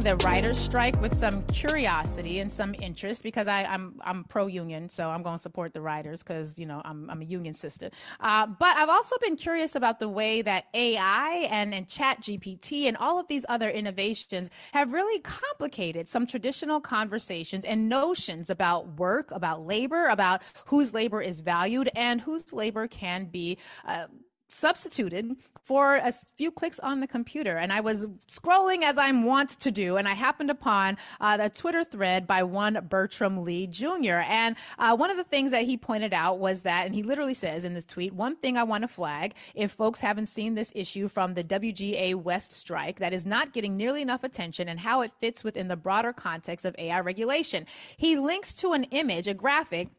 The writers' strike with some curiosity and some interest because I, am I'm, I'm pro union, so I'm going to support the writers because you know I'm I'm a union sister. Uh, but I've also been curious about the way that AI and and Chat GPT and all of these other innovations have really complicated some traditional conversations and notions about work, about labor, about whose labor is valued and whose labor can be. Uh, substituted for a few clicks on the computer. And I was scrolling as I'm wont to do, and I happened upon uh, a Twitter thread by one Bertram Lee Jr. And uh, one of the things that he pointed out was that, and he literally says in this tweet, one thing I want to flag if folks haven't seen this issue from the WGA West strike that is not getting nearly enough attention and how it fits within the broader context of AI regulation. He links to an image, a graphic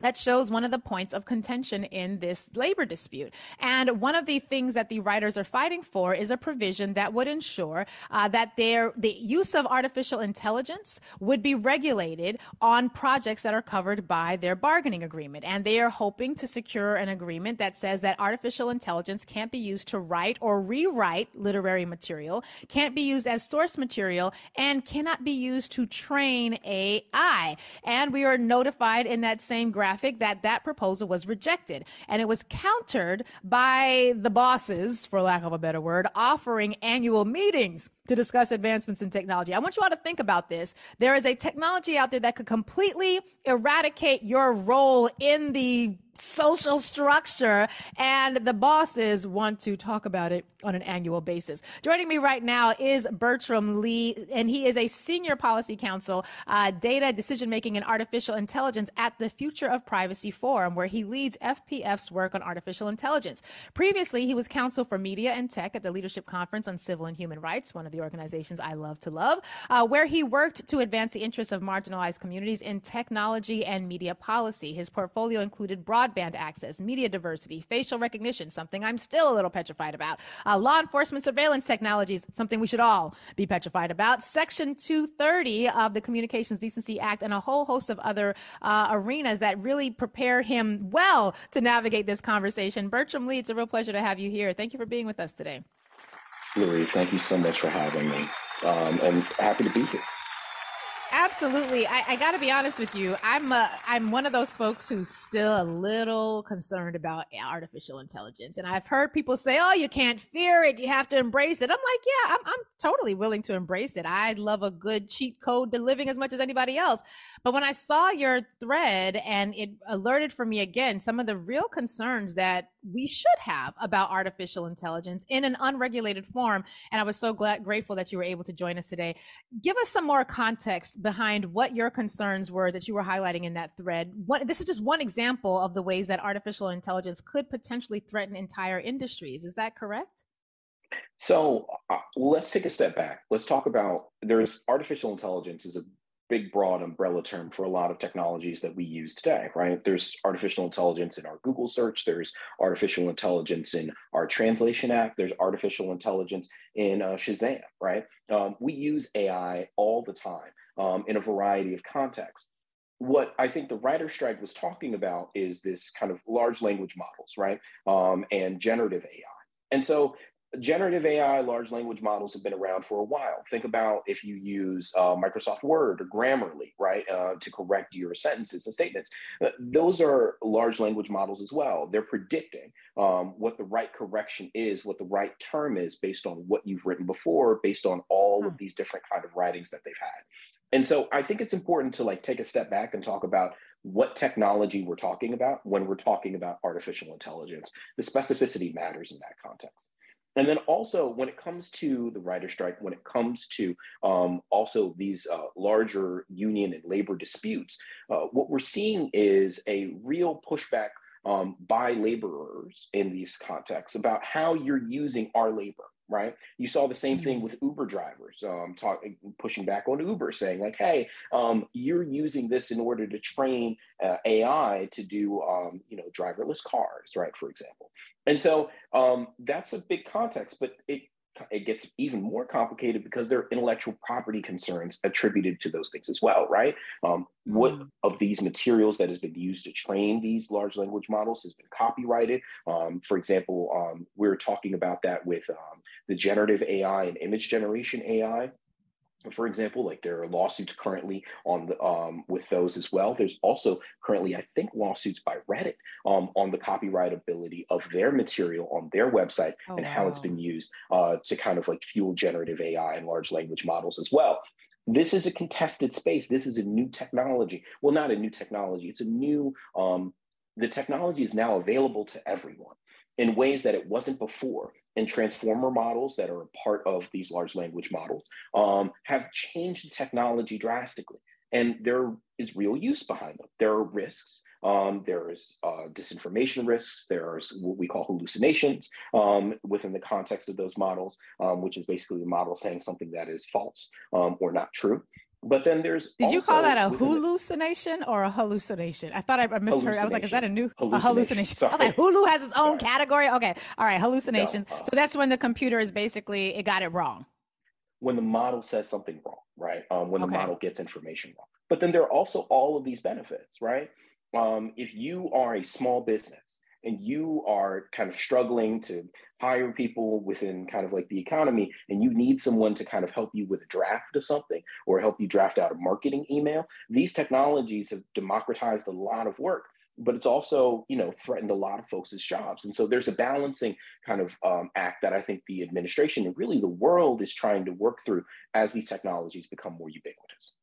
that shows one of the points of contention in this labor dispute. And one of the things that the writers are fighting for is a provision that would ensure uh, that their the use of artificial intelligence would be regulated on projects that are covered by their bargaining agreement. And they are hoping to secure an agreement that says that artificial intelligence can't be used to write or rewrite literary material, can't be used as source material, and cannot be used to train AI. And we are notified in that same graph graphic that that proposal was rejected. And it was countered by the bosses, for lack of a better word, offering annual meetings to discuss advancements in technology. I want you all to think about this. There is a technology out there that could completely eradicate your role in the social structure and the bosses want to talk about it on an annual basis. Joining me right now is bertram lee and he is a senior policy counsel uh, data decision making and artificial intelligence at the future of privacy forum where he leads fpf's work on artificial intelligence. Previously he was counsel for media and tech at the leadership conference on civil and human rights one of the organizations i love to love uh, where he worked to advance the interests of marginalized communities in technology and media policy. His portfolio included broad broadband access, media diversity, facial recognition, something I'm still a little petrified about, uh, law enforcement surveillance technologies, something we should all be petrified about, Section 230 of the Communications Decency Act, and a whole host of other uh, arenas that really prepare him well to navigate this conversation. Bertram Lee, it's a real pleasure to have you here. Thank you for being with us today. Louis, thank you so much for having me. Um, and happy to be here. Absolutely. I, I got to be honest with you. I'm a, I'm one of those folks who's still a little concerned about artificial intelligence. And I've heard people say, "Oh, you can't fear it. You have to embrace it." I'm like, "Yeah, I'm, I'm totally willing to embrace it. I love a good cheat code to living as much as anybody else." But when I saw your thread and it alerted for me again some of the real concerns that we should have about artificial intelligence in an unregulated form, and I was so glad grateful that you were able to join us today. Give us some more context behind what your concerns were that you were highlighting in that thread. What, this is just one example of the ways that artificial intelligence could potentially threaten entire industries. Is that correct? So uh, let's take a step back. Let's talk about there's artificial intelligence is a big broad umbrella term for a lot of technologies that we use today right there's artificial intelligence in our google search there's artificial intelligence in our translation app there's artificial intelligence in uh, shazam right um, we use ai all the time um, in a variety of contexts what I think the writer strike was talking about is this kind of large language models, right? Um, and generative AI. And so generative AI, large language models have been around for a while. Think about if you use uh, Microsoft Word or Grammarly, right, uh, to correct your sentences and statements. Uh, those are large language models as well. They're predicting um, what the right correction is, what the right term is based on what you've written before, based on all hmm. of these different kind of writings that they've had. And so I think it's important to like take a step back and talk about what technology we're talking about when we're talking about artificial intelligence. The specificity matters in that context. And then also when it comes to the writer strike, when it comes to um, also these uh, larger union and labor disputes, uh, what we're seeing is a real pushback um, by laborers in these contexts about how you're using our labor right? You saw the same thing mm-hmm. with Uber drivers, um, talking, pushing back on Uber, saying like, "Hey, um, you're using this in order to train uh, AI to do, um, you know, driverless cars, right? For example." And so um, that's a big context, but it it gets even more complicated because there are intellectual property concerns attributed to those things as well, right? Um. What of these materials that has been used to train these large language models has been copyrighted? Um, for example, um, we are talking about that with um, the generative AI and image generation AI for example, like there are lawsuits currently on the um, with those as well. There's also currently, I think, lawsuits by Reddit um, on the copyrightability of their material on their website oh, and wow. how it's been used uh, to kind of like fuel generative AI and large language models as well. This is a contested space. This is a new technology. Well, not a new technology. It's a new. Um, the technology is now available to everyone in ways that it wasn't before and transformer models that are a part of these large language models um, have changed technology drastically. And there is real use behind them. There are risks. Um, there is uh, disinformation risks. There's what we call hallucinations um, within the context of those models, um, which is basically the model saying something that is false um, or not true. But then there's. Did you call that a hallucination or a hallucination? I thought I misheard. I was like, is that a new hallucination? A hallucination. I was like, Hulu has its own Sorry. category. Okay, all right, hallucinations. No, uh, so that's when the computer is basically it got it wrong. When the model says something wrong, right? Um, when the model gets information wrong. But then there are also all of these benefits, right? Um, if you are a small business and you are kind of struggling to hire people within kind of like the economy and you need someone to kind of help you with a draft of something or help you draft out a marketing email these technologies have democratized a lot of work but it's also you know threatened a lot of folks' jobs. And so there's a balancing kind of um, act that i think the administration and really the world is trying to work through as these technologies become more ubiquitous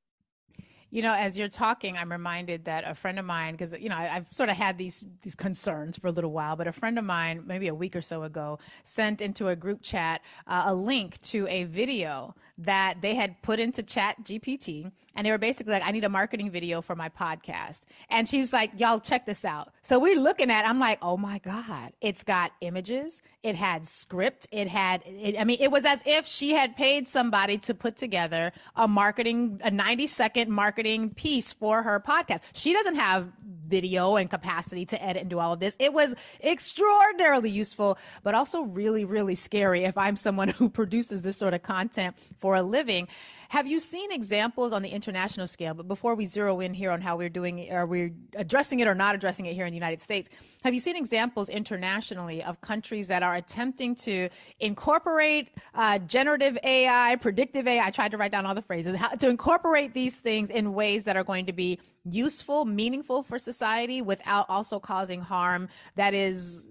you know, as you're talking, I'm reminded that a friend of mine, because you know, I, have sort of had these these concerns for a little while, but a friend of mine, maybe a week or so ago, sent into a group chat uh, a link to a video that they had put into Chat GPT, and they were basically like, "I need a marketing video for my podcast," and she's like, "Y'all check this out." So we're looking at, I'm like, "Oh my god, it's got images, it had script, it had, it, I mean, it was as if she had paid somebody to put together a marketing, a 90 second marketing." Marketing piece for her podcast. She doesn't have video and capacity to edit and do all of this. It was extraordinarily useful, but also really, really scary if I'm someone who produces this sort of content for a living. Have you seen examples on the international scale? But before we zero in here on how we're doing, are we addressing it or not addressing it here in the United States? Have you seen examples internationally of countries that are attempting to incorporate uh, generative AI, predictive AI? I tried to write down all the phrases how, to incorporate these things in ways that are going to be useful, meaningful for society without also causing harm that is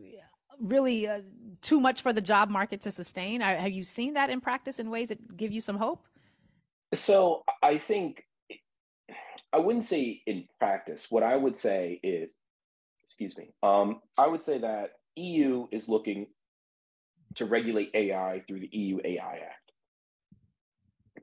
really uh, too much for the job market to sustain. Have you seen that in practice in ways that give you some hope? So I think I wouldn't say in practice. What I would say is, excuse me, um, I would say that EU is looking to regulate AI through the EU AI Act.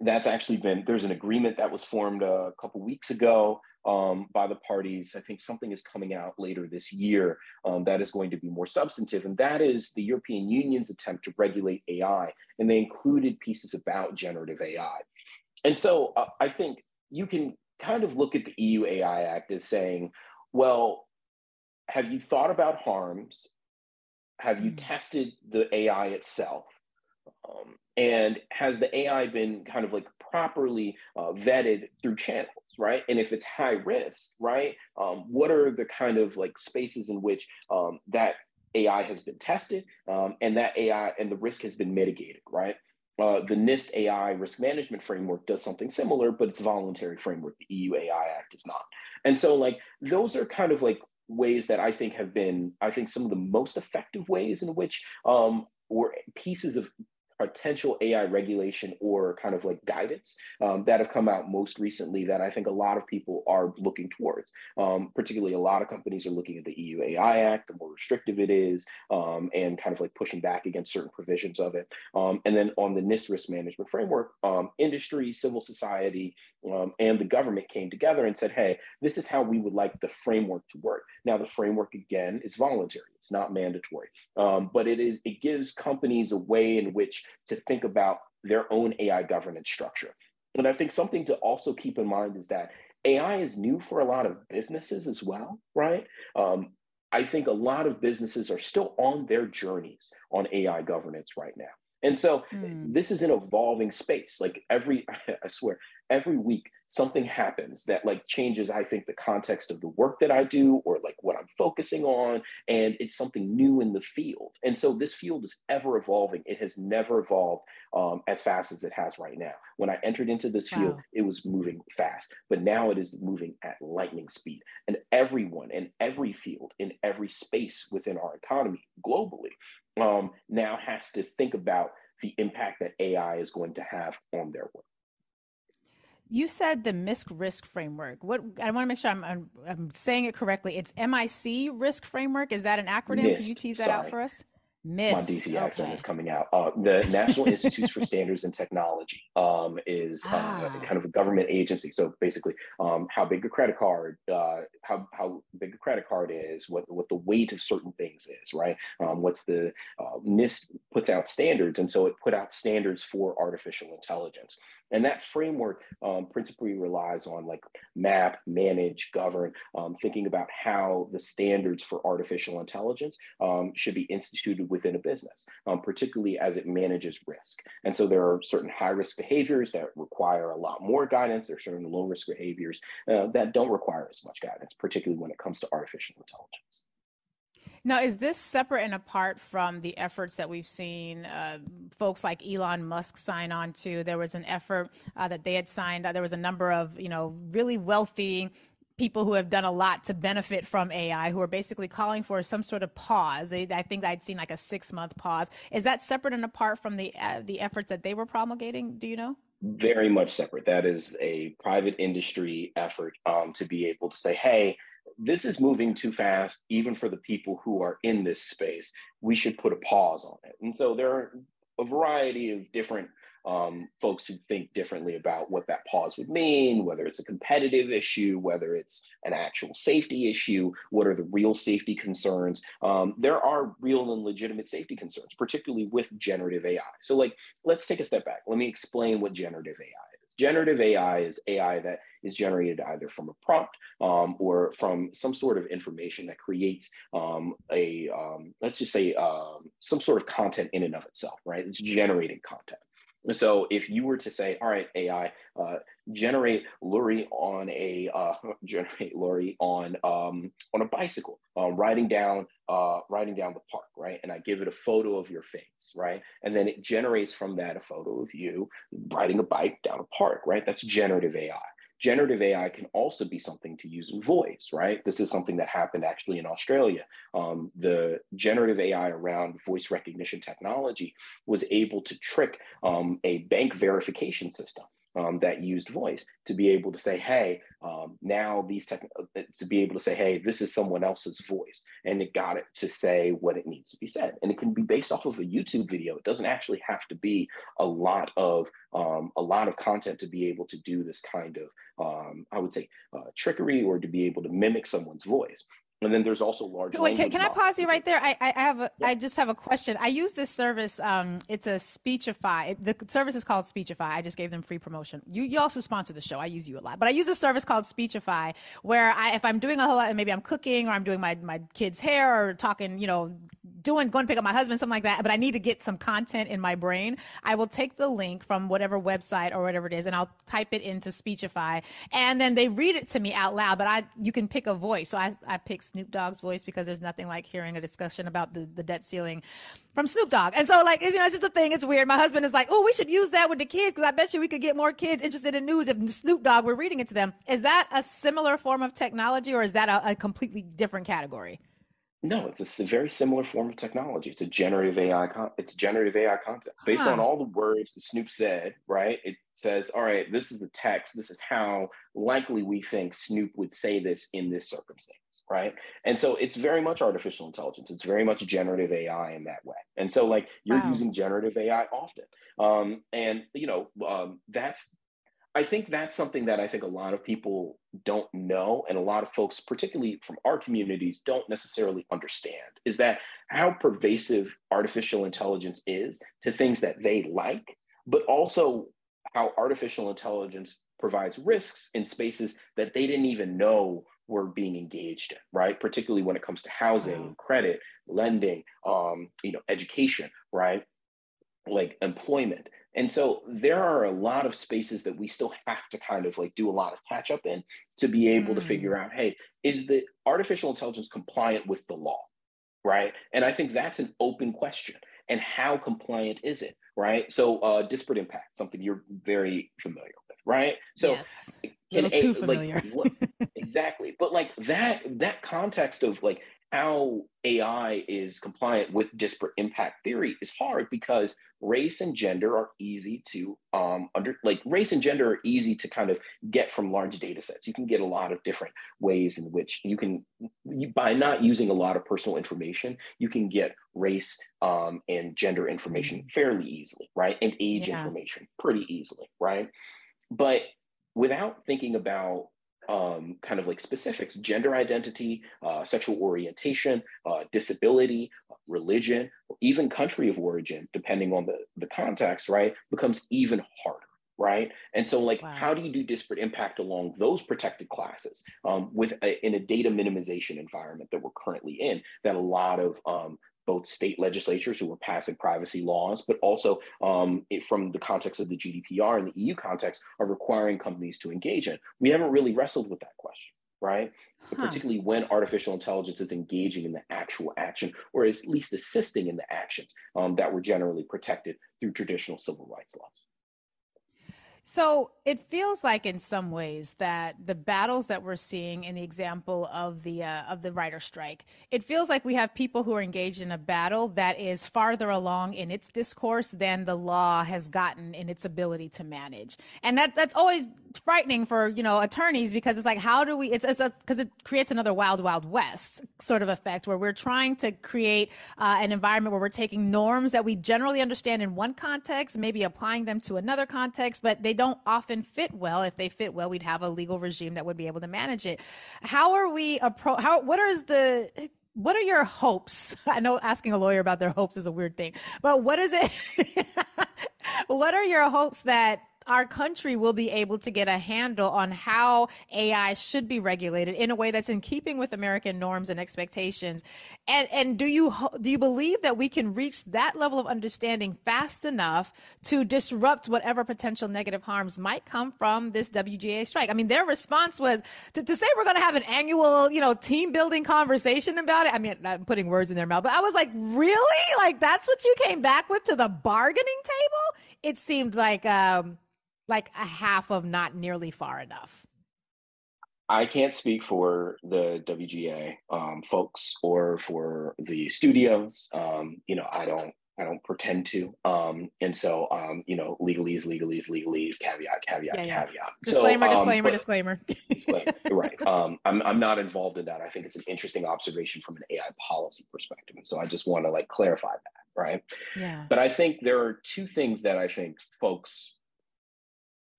That's actually been there's an agreement that was formed a couple weeks ago um, by the parties. I think something is coming out later this year um, that is going to be more substantive, and that is the European Union's attempt to regulate AI, and they included pieces about generative AI. And so uh, I think you can kind of look at the EU AI Act as saying, well, have you thought about harms? Have you mm-hmm. tested the AI itself? Um, and has the AI been kind of like properly uh, vetted through channels, right? And if it's high risk, right, um, what are the kind of like spaces in which um, that AI has been tested um, and that AI and the risk has been mitigated, right? Uh, the NIST AI risk management framework does something similar, but it's a voluntary framework. The EU AI Act is not. And so, like, those are kind of like ways that I think have been, I think, some of the most effective ways in which um, or pieces of potential AI regulation or kind of like guidance um, that have come out most recently that I think a lot of people are looking towards. Um, particularly, a lot of companies are looking at the EU AI Act, the more restrictive it is, um, and kind of like pushing back against certain provisions of it. Um, and then on the NIST risk management framework, um, industry, civil society, um, and the government came together and said, hey, this is how we would like the framework to work. Now, the framework, again, is voluntary, it's not mandatory, but it is it gives companies a way in which to think about their own AI governance structure. And I think something to also keep in mind is that AI is new for a lot of businesses as well, right? Um, I think a lot of businesses are still on their journeys on AI governance right now. And so mm. this is an evolving space. Like every, I swear, every week something happens that like changes i think the context of the work that i do or like what i'm focusing on and it's something new in the field. And so this field is ever evolving. It has never evolved um, as fast as it has right now. When i entered into this field it was moving fast but now it is moving at lightning speed. And everyone in every field in every space within our economy globally um, now has to think about the impact that ai is going to have on their work you said the MISC risk framework. What I want to make sure I'm, I'm, I'm saying it correctly. It's MIC risk framework. Is that an acronym? Can you tease that Sorry. out for us? MISC. My DC okay. accent is coming out. Uh, the National Institutes for Standards and Technology um, is uh, ah. kind of a government agency. So basically, um, how big a credit card, uh, how how big a credit card is, what what the weight of certain things is, right? Um, what's the uh, NIST puts out standards, and so it put out standards for artificial intelligence. And that framework um, principally relies on like map, manage, govern, um, thinking about how the standards for artificial intelligence um, should be instituted within a business, um, particularly as it manages risk. And so there are certain high risk behaviors that require a lot more guidance. There are certain low risk behaviors uh, that don't require as much guidance, particularly when it comes to artificial intelligence. Now, is this separate and apart from the efforts that we've seen uh, folks like Elon Musk sign on to? There was an effort uh, that they had signed. Uh, there was a number of, you know, really wealthy people who have done a lot to benefit from AI who are basically calling for some sort of pause. They, I think I'd seen like a six month pause. Is that separate and apart from the uh, the efforts that they were promulgating? Do you know? Very much separate. That is a private industry effort um, to be able to say, hey, this is moving too fast, even for the people who are in this space. We should put a pause on it. And so there are a variety of different um, folks who think differently about what that pause would mean, whether it's a competitive issue, whether it's an actual safety issue, what are the real safety concerns. Um, there are real and legitimate safety concerns, particularly with generative AI. So, like, let's take a step back. Let me explain what generative AI Generative AI is AI that is generated either from a prompt um, or from some sort of information that creates um, a, um, let's just say, um, some sort of content in and of itself, right? It's generating content. So if you were to say, all right, AI, uh, generate Lori on a uh, generate Lori on um, on a bicycle, uh, riding down uh, riding down the park, right? And I give it a photo of your face, right? And then it generates from that a photo of you riding a bike down a park, right? That's generative AI generative AI can also be something to use in voice, right? This is something that happened actually in Australia. Um, the generative AI around voice recognition technology was able to trick um, a bank verification system um, that used voice to be able to say, hey, um, now these tech, uh, to be able to say, hey, this is someone else's voice. And it got it to say what it needs to be said. And it can be based off of a YouTube video. It doesn't actually have to be a lot of um, a lot of content to be able to do this kind of, um, I would say, uh, trickery or to be able to mimic someone's voice. And then there's also large. Wait, can, can I pause you right there? I, I have a, yeah. I just have a question. I use this service. Um, it's a Speechify. The service is called Speechify. I just gave them free promotion. You you also sponsor the show. I use you a lot, but I use a service called Speechify where I if I'm doing a whole lot, and maybe I'm cooking or I'm doing my my kid's hair or talking, you know, doing going to pick up my husband, something like that. But I need to get some content in my brain. I will take the link from whatever website or whatever it is, and I'll type it into Speechify, and then they read it to me out loud. But I you can pick a voice, so I I pick Snoop Dogg's voice because there's nothing like hearing a discussion about the, the debt ceiling from Snoop Dogg. And so, like, you know, it's just a thing. It's weird. My husband is like, oh, we should use that with the kids because I bet you we could get more kids interested in news if Snoop Dogg were reading it to them. Is that a similar form of technology or is that a, a completely different category? No, it's a very similar form of technology. It's a generative AI. Con- it's generative AI content based huh. on all the words that Snoop said. Right? It says, "All right, this is the text. This is how likely we think Snoop would say this in this circumstance." Right? And so it's very much artificial intelligence. It's very much generative AI in that way. And so, like, you're wow. using generative AI often, um, and you know um, that's I think that's something that I think a lot of people don't know, and a lot of folks, particularly from our communities, don't necessarily understand is that how pervasive artificial intelligence is to things that they like, but also how artificial intelligence provides risks in spaces that they didn't even know we're being engaged in, right? Particularly when it comes to housing, credit, lending, um, you know, education, right? Like employment. And so there are a lot of spaces that we still have to kind of like do a lot of catch up in to be able mm. to figure out, hey, is the artificial intelligence compliant with the law? Right. And I think that's an open question. And how compliant is it? Right. So uh disparate impact, something you're very familiar with, right? So yes. a little too familiar. Like, exactly. But like that that context of like how AI is compliant with disparate impact theory is hard because race and gender are easy to um, under like race and gender are easy to kind of get from large data sets. You can get a lot of different ways in which you can you, by not using a lot of personal information, you can get race um, and gender information mm-hmm. fairly easily, right? And age yeah. information pretty easily, right? But without thinking about um, kind of like specifics gender identity, uh, sexual orientation, uh, disability, religion, or even country of origin, depending on the, the context, right, becomes even harder. Right. And so, like, wow. how do you do disparate impact along those protected classes um, with a, in a data minimization environment that we're currently in that a lot of um, both state legislatures who are passing privacy laws, but also um, it, from the context of the GDPR and the EU context are requiring companies to engage in. We haven't really wrestled with that question, right? Huh. Particularly when artificial intelligence is engaging in the actual action, or at least assisting in the actions um, that were generally protected through traditional civil rights laws. So it feels like, in some ways, that the battles that we're seeing in the example of the uh, of the writer strike, it feels like we have people who are engaged in a battle that is farther along in its discourse than the law has gotten in its ability to manage, and that that's always frightening for you know attorneys because it's like, how do we? It's because it creates another wild wild west sort of effect where we're trying to create uh, an environment where we're taking norms that we generally understand in one context, maybe applying them to another context, but they don't often fit well. If they fit well, we'd have a legal regime that would be able to manage it. How are we appro- how what is the what are your hopes? I know asking a lawyer about their hopes is a weird thing, but what is it? what are your hopes that our country will be able to get a handle on how AI should be regulated in a way that's in keeping with American norms and expectations. And and do you do you believe that we can reach that level of understanding fast enough to disrupt whatever potential negative harms might come from this WGA strike? I mean, their response was to, to say we're going to have an annual, you know, team building conversation about it. I mean, I'm putting words in their mouth, but I was like, really? Like that's what you came back with to the bargaining table? It seemed like um like a half of not nearly far enough? I can't speak for the WGA um, folks or for the studios. Um, you know, I don't. I don't pretend to. Um, and so, um, you know, legalese, legalese, legalese, caveat, caveat, yeah, yeah. caveat. Disclaimer, so, disclaimer, but, disclaimer. disclaimer. right. Um, I'm, I'm not involved in that. I think it's an interesting observation from an AI policy perspective. And so I just want to like clarify that. Right. Yeah. But I think there are two things that I think folks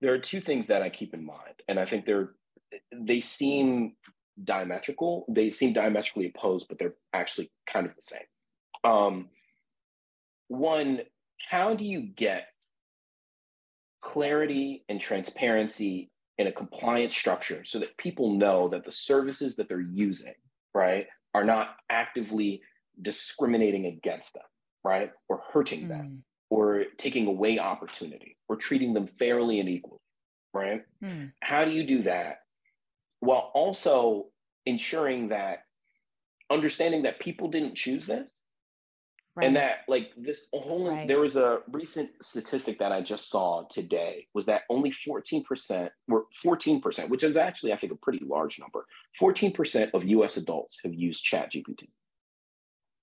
there are two things that I keep in mind, and I think they're they seem diametrical. They seem diametrically opposed, but they're actually kind of the same. Um, one, how do you get clarity and transparency in a compliance structure so that people know that the services that they're using, right, are not actively discriminating against them, right, or hurting mm. them, or taking away opportunity or treating them fairly and equally, right? Hmm. How do you do that while also ensuring that understanding that people didn't choose this? Right. And that like this whole right. there was a recent statistic that I just saw today was that only 14% were 14%, which is actually I think a pretty large number. 14% of US adults have used Chat GPT.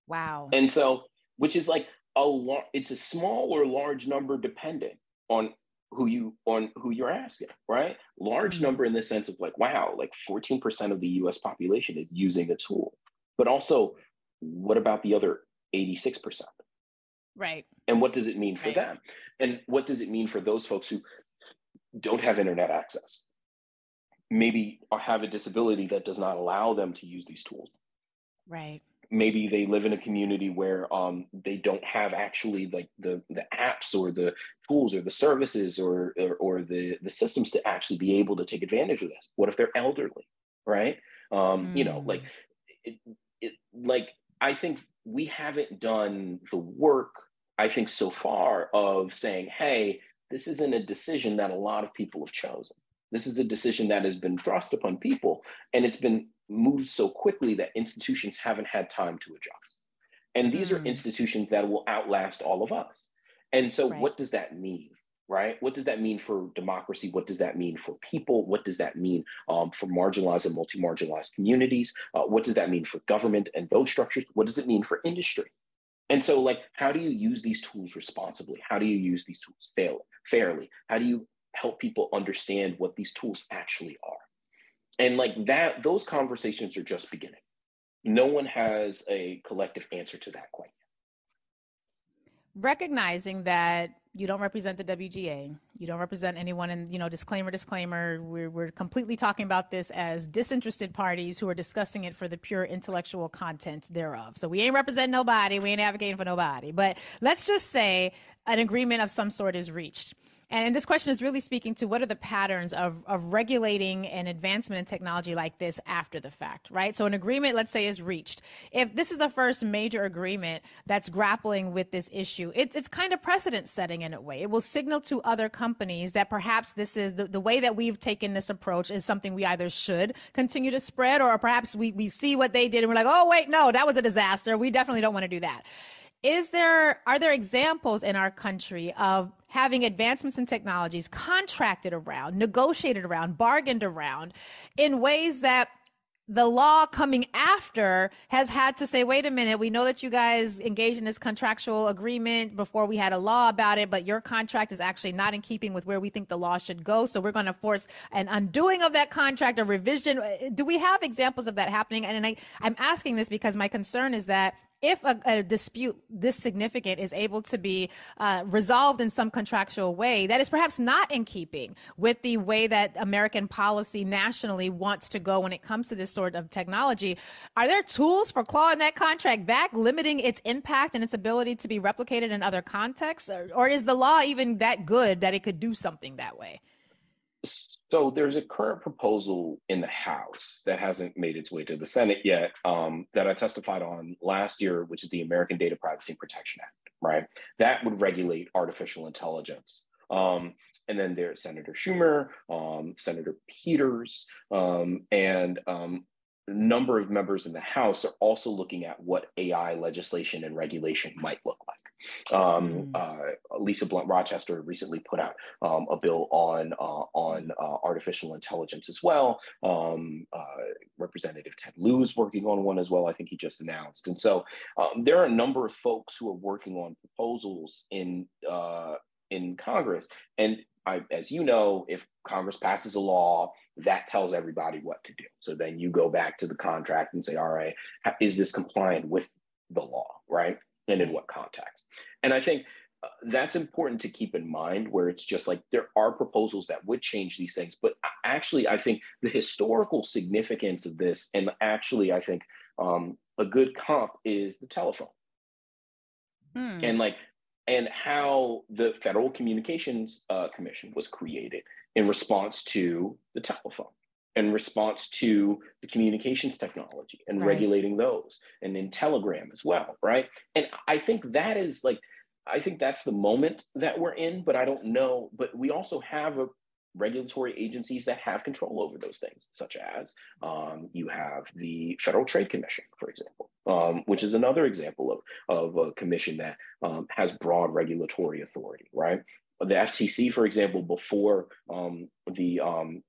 Wow. And so which is like a lot it's a small or large number dependent on who you on who you're asking right? Large mm-hmm. number in the sense of like wow like 14% of the us population is using a tool. But also what about the other 86% right. And what does it mean for right. them? And what does it mean for those folks who don't have internet access? Maybe have a disability that does not allow them to use these tools. Right maybe they live in a community where um, they don't have actually like the the apps or the tools or the services or, or, or the the systems to actually be able to take advantage of this what if they're elderly right Um, mm. You know, like, mm. it, it, like I think we haven't done the work. I think so far of saying, hey, this isn't a decision that a lot of people have chosen. This is a decision that has been thrust upon people, and it's been moved so quickly that institutions haven't had time to adjust. And these mm. are institutions that will outlast all of us. And so, right. what does that mean? Right? What does that mean for democracy? What does that mean for people? What does that mean um, for marginalized and multi marginalized communities? Uh, what does that mean for government and those structures? What does it mean for industry? And so, like, how do you use these tools responsibly? How do you use these tools fail, fairly? How do you help people understand what these tools actually are? And like that, those conversations are just beginning. No one has a collective answer to that quite yet. Recognizing that you don't represent the WGA, you don't represent anyone, and you know, disclaimer, disclaimer, we're, we're completely talking about this as disinterested parties who are discussing it for the pure intellectual content thereof. So we ain't representing nobody, we ain't advocating for nobody. But let's just say an agreement of some sort is reached and this question is really speaking to what are the patterns of, of regulating an advancement in technology like this after the fact, right? So an agreement, let's say, is reached. If this is the first major agreement that's grappling with this issue, it's, it's kind of precedent setting in a way. It will signal to other companies that perhaps this is the, the way that we've taken this approach is something we either should continue to spread or perhaps we, we see what they did and we're like, oh, wait, no, that was a disaster. We definitely don't want to do that is there are there examples in our country of having advancements in technologies contracted around negotiated around bargained around in ways that the law coming after has had to say, wait a minute, we know that you guys engaged in this contractual agreement before we had a law about it, but your contract is actually not in keeping with where we think the law should go. So we're going to force an undoing of that contract, a revision. Do we have examples of that happening? And I, I'm asking this because my concern is that if a, a, dispute this significant is able to be uh, resolved in some contractual way that is perhaps not in keeping with the way that American policy nationally wants to go when it comes to this sort of technology, are there tools for clawing that contract back, limiting its impact and its ability to be replicated in other contexts? Or, or is the law even that good that it could do something that way? So there's a current proposal in the House that hasn't made its way to the Senate yet um, that I testified on last year, which is the American Data Privacy Protection Act, right? That would regulate artificial intelligence. Um, and then there's Senator Schumer, um, Senator Peters, um, and um, a number of members in the House are also looking at what AI legislation and regulation might look like. Um, mm. uh, Lisa Blunt Rochester recently put out um, a bill on uh, on uh, artificial intelligence as well. Um, uh, Representative Ted Lieu is working on one as well. I think he just announced, and so um, there are a number of folks who are working on proposals in uh, in Congress. And I, as you know, if Congress passes a law, that tells everybody what to do. So then you go back to the contract and say, all right, is this compliant with the law, right? And in what context. And I think uh, that's important to keep in mind where it's just like there are proposals that would change these things but actually i think the historical significance of this and actually i think um, a good comp is the telephone hmm. and like and how the federal communications uh, commission was created in response to the telephone in response to the communications technology and right. regulating those and in telegram as well right? And i think that is like i think that's the moment that we're in but i don't know. But we also have a regulatory agencies that have control over those things such as um, you have the federal trade commission for example um, which is another example of, of a commission that um, has broad regulatory authority right? The FTC, for example, before um, the um,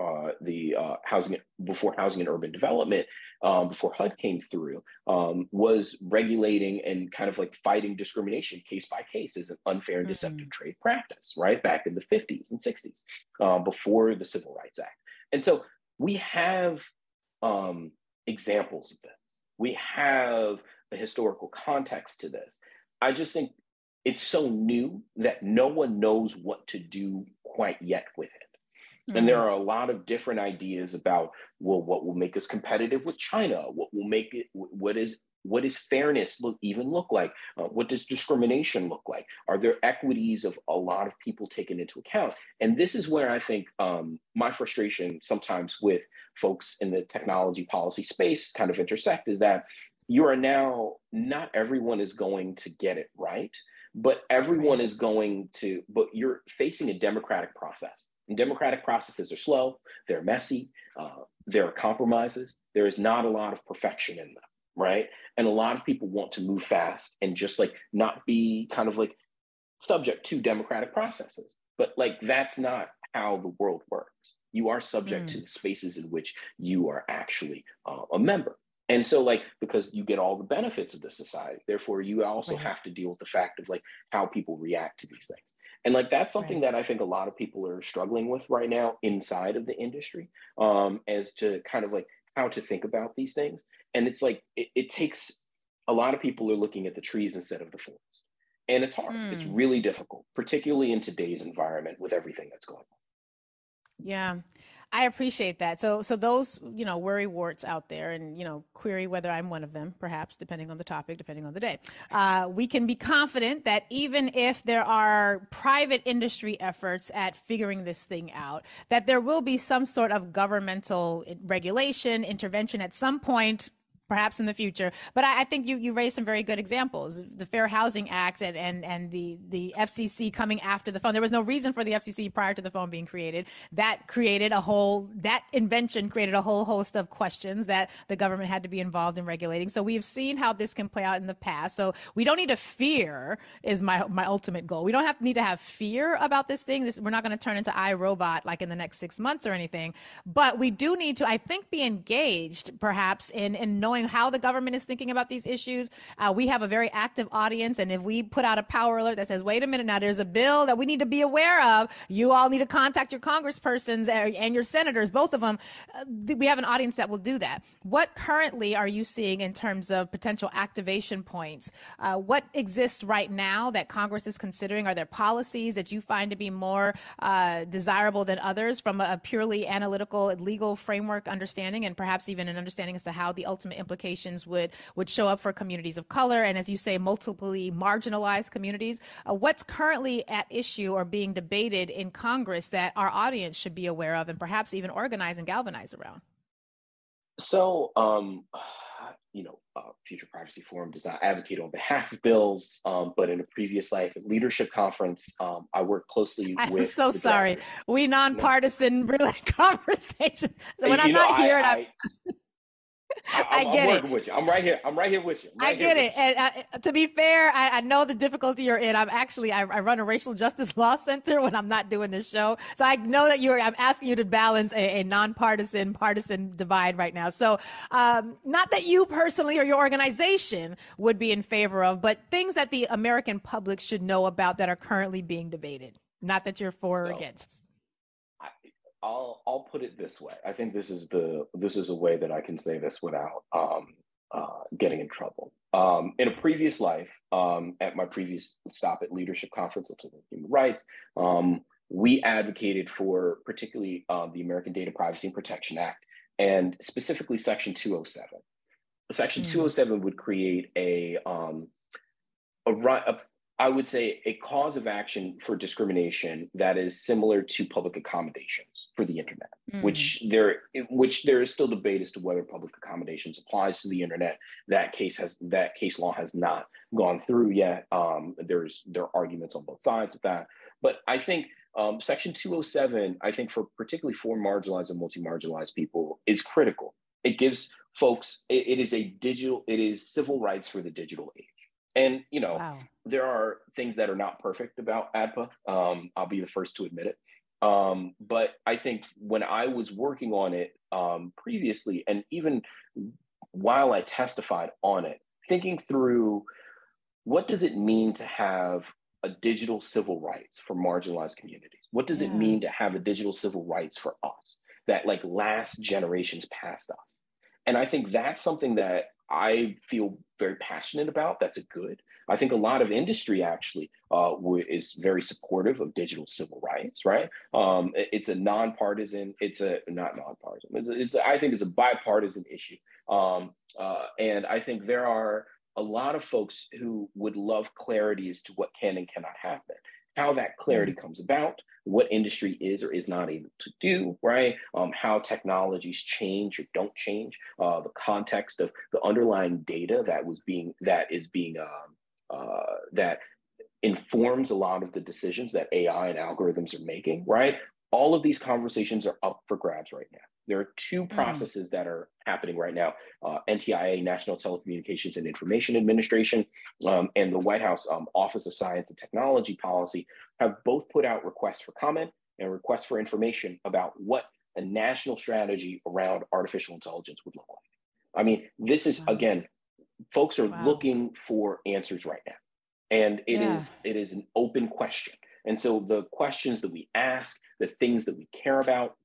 uh, the uh, housing before housing and urban development, um, before HUD came through, um, was regulating and kind of like fighting discrimination case by case as an unfair and deceptive mm-hmm. trade practice, right? Back in the 50s and 60s, uh, before the Civil Rights Act. And so we have um, examples of this. We have a historical context to this. I just think it's so new that no one knows what to do quite yet with it. And there mm-hmm. are a lot of different ideas about well, what will make us competitive with China? What will make it? What is what does fairness look even look like? Uh, what does discrimination look like? Are there equities of a lot of people taken into account? And this is where I think um, my frustration sometimes with folks in the technology policy space kind of intersect is that you are now not everyone is going to get it right, but everyone is going to. But you're facing a democratic process. And democratic processes are slow, they're messy, uh, there are compromises. There is not a lot of perfection in them right? And a lot of people want to move fast and just like not be kind of like subject to democratic processes. But like that's not how the world works. You are subject mm. to the spaces in which you are actually uh, a member. And so, like, because you get all the benefits of the society, therefore, you also have to deal with the fact of like how people react to these things. And like that's something right. that I think a lot of people are struggling with right now inside of the industry, um, as to kind of like how to think about these things. And it's like it, it takes a lot of people are looking at the trees instead of the forest. And it's hard. Mm. It's hmm. really difficult, particularly in today's environment with everything that's going on. Yeah. I appreciate that. So, so those, you know, worry warts out there and, you know, query whether I'm one of them, perhaps, depending on the topic, depending on the day. Uh, we can be confident that even if there are private industry efforts at figuring this thing out, that there will be some sort of governmental regulation, intervention at some point perhaps in the future. But I, I, think you you raised some very good examples. The Fair Housing Act and and and the the FCC coming after the phone. There was no reason for the FCC prior to the phone being created. That created a whole that invention created a whole host of questions that the government had to be involved in regulating. So we've seen how this can play out in the past. So we don't need to fear is my my ultimate goal. We don't have need to have fear about this thing. This we're not going to turn into iRobot like in the next six months or anything. But we do need to, I think, be engaged perhaps in in knowing how the government is thinking about these issues. Uh, we have a very active audience. And if we put out a power alert that says, wait a minute, now there's a bill that we need to be aware of, you all need to contact your congresspersons and your senators, both of them. Uh, we have an audience that will do that. What currently are you seeing in terms of potential activation points? Uh, what exists right now that Congress is considering? Are there policies that you find to be more uh, desirable than others from a purely analytical, legal framework understanding, and perhaps even an understanding as to how the ultimate implications would would show up for communities of color and, as you say, multiply marginalized communities. Uh, what's currently at issue or being debated in Congress that our audience should be aware of and perhaps even organize and galvanize around? So, um, you know, uh, Future Privacy Forum does not advocate on behalf of bills, um, but in a previous life at leadership conference, um, I worked closely I'm with. I'm so sorry. We nonpartisan really conversation. So when I'm know, not here, I, I, I, I get I'm it. With you. I'm right here. I'm right here with you. Right I get it. And uh, to be fair, I, I, know the difficulty you're in. I'm actually I, I, run a racial justice law center when I'm not doing this show, so I know that you're. I'm asking you to balance a, a nonpartisan partisan divide right now. So, um, not that you personally or your organization would be in favor of, but things that the American public should know about that are currently being debated. Not that you're for so, or against. I'll I'll put it this way. I think this is the this is a way that I can say this without um, uh, getting in trouble. Um, in a previous life, um, at my previous stop at Leadership Conference on Human Rights, um, we advocated for particularly uh, the American Data Privacy and Protection Act, and specifically Section 207. Section mm-hmm. 207 would create a um, a, a I would say a cause of action for discrimination that is similar to public accommodations for the internet, mm. which there which there is still debate as to whether public accommodations applies to the internet. That case has that case law has not gone through yet. Um, there's there are arguments on both sides of that, but I think um, Section 207, I think for particularly for marginalized and multi-marginalized people, is critical. It gives folks it, it is a digital it is civil rights for the digital age and you know, wow. there are things that are not perfect about ADPA. Um, I'll be the first to admit it. Um, but I think when I was working on it um, previously, and even while I testified on it, thinking through what does it mean to have a digital civil rights for marginalized communities? What does yeah. it mean to have a digital civil rights for us that like last generations past us? And I think that's something that I feel very passionate about. That's a good. I think a lot of industry actually uh, is very supportive of digital civil rights. Right? Um, it's a nonpartisan. It's a not nonpartisan. It's, it's I think it's a bipartisan issue. Um, Uh, and I think there are a lot of folks who would love clarity as to what can and cannot happen, how that clarity comes about, what industry is or is not able to do, right? Um, how technologies change or don't change, uh, the context of the underlying data that was being that is being um, uh, that informs a lot of the decisions that AI and algorithms are making, right? All of these conversations are up for grabs right now. There are two mm. processes mm. that are happening right now uh, NTIA, National Telecommunications and Information Administration, um, and the White House um, Office of Science and Technology Policy have both put out requests for comment and requests for information about what a national strategy around artificial intelligence would look like. I mean, this is, wow. again, folks are wow. looking for answers right now. And it yeah. is it is an open question. And so the questions that we ask, the things that we care about,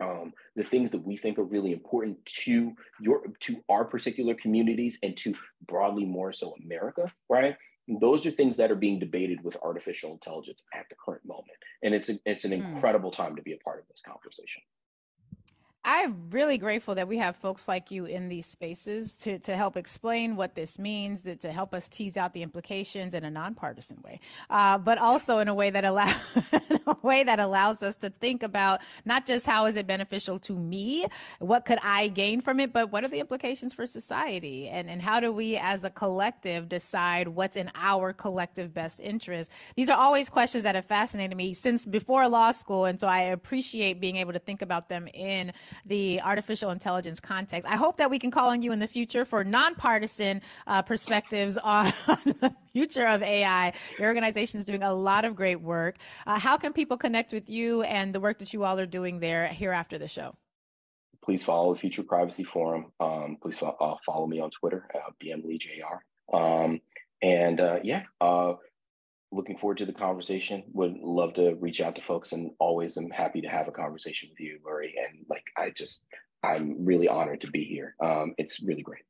um, the things that we think are really important to your to our particular communities and to broadly more so America, right? Those are things that are being debated with artificial intelligence at the current moment, and it's a, it's an hmm. incredible time to be a part of this conversation. I'm really grateful that we have folks like you in these spaces to, to help explain what this means, that, to help us tease out the implications in a nonpartisan way, uh, but also in a way that allow a way that allows us to think about not just how is it beneficial to me, what could I gain from it, but what are the implications for society, and and how do we as a collective decide what's in our collective best interest? These are always questions that have fascinated me since before law school, and so I appreciate being able to think about them in the artificial intelligence context. I hope that we can call on you in the future for nonpartisan uh, perspectives on the future of AI. Your organization is doing a lot of great work. Uh, how can people connect with you and the work that you all are doing there here after the show? Please follow the Future Privacy Forum. Um, please fo- uh, follow me on Twitter, uh, BMLeeJR. Um, and uh, yeah, uh, looking forward to the conversation. Would love to reach out to folks and always am happy to have a conversation with you, Lurie. And like, I just, I'm really honored to be here. Um, it's really great.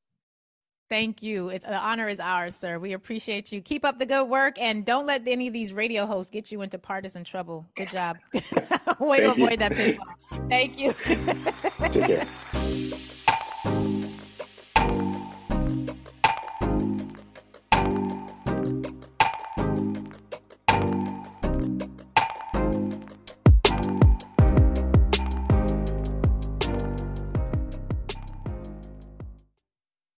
Thank you. It's the honor is ours, sir. We appreciate you. Keep up the good work and don't let any of these radio hosts get you into partisan trouble. Good job. Way to avoid that pitfall. Thank you. Take care.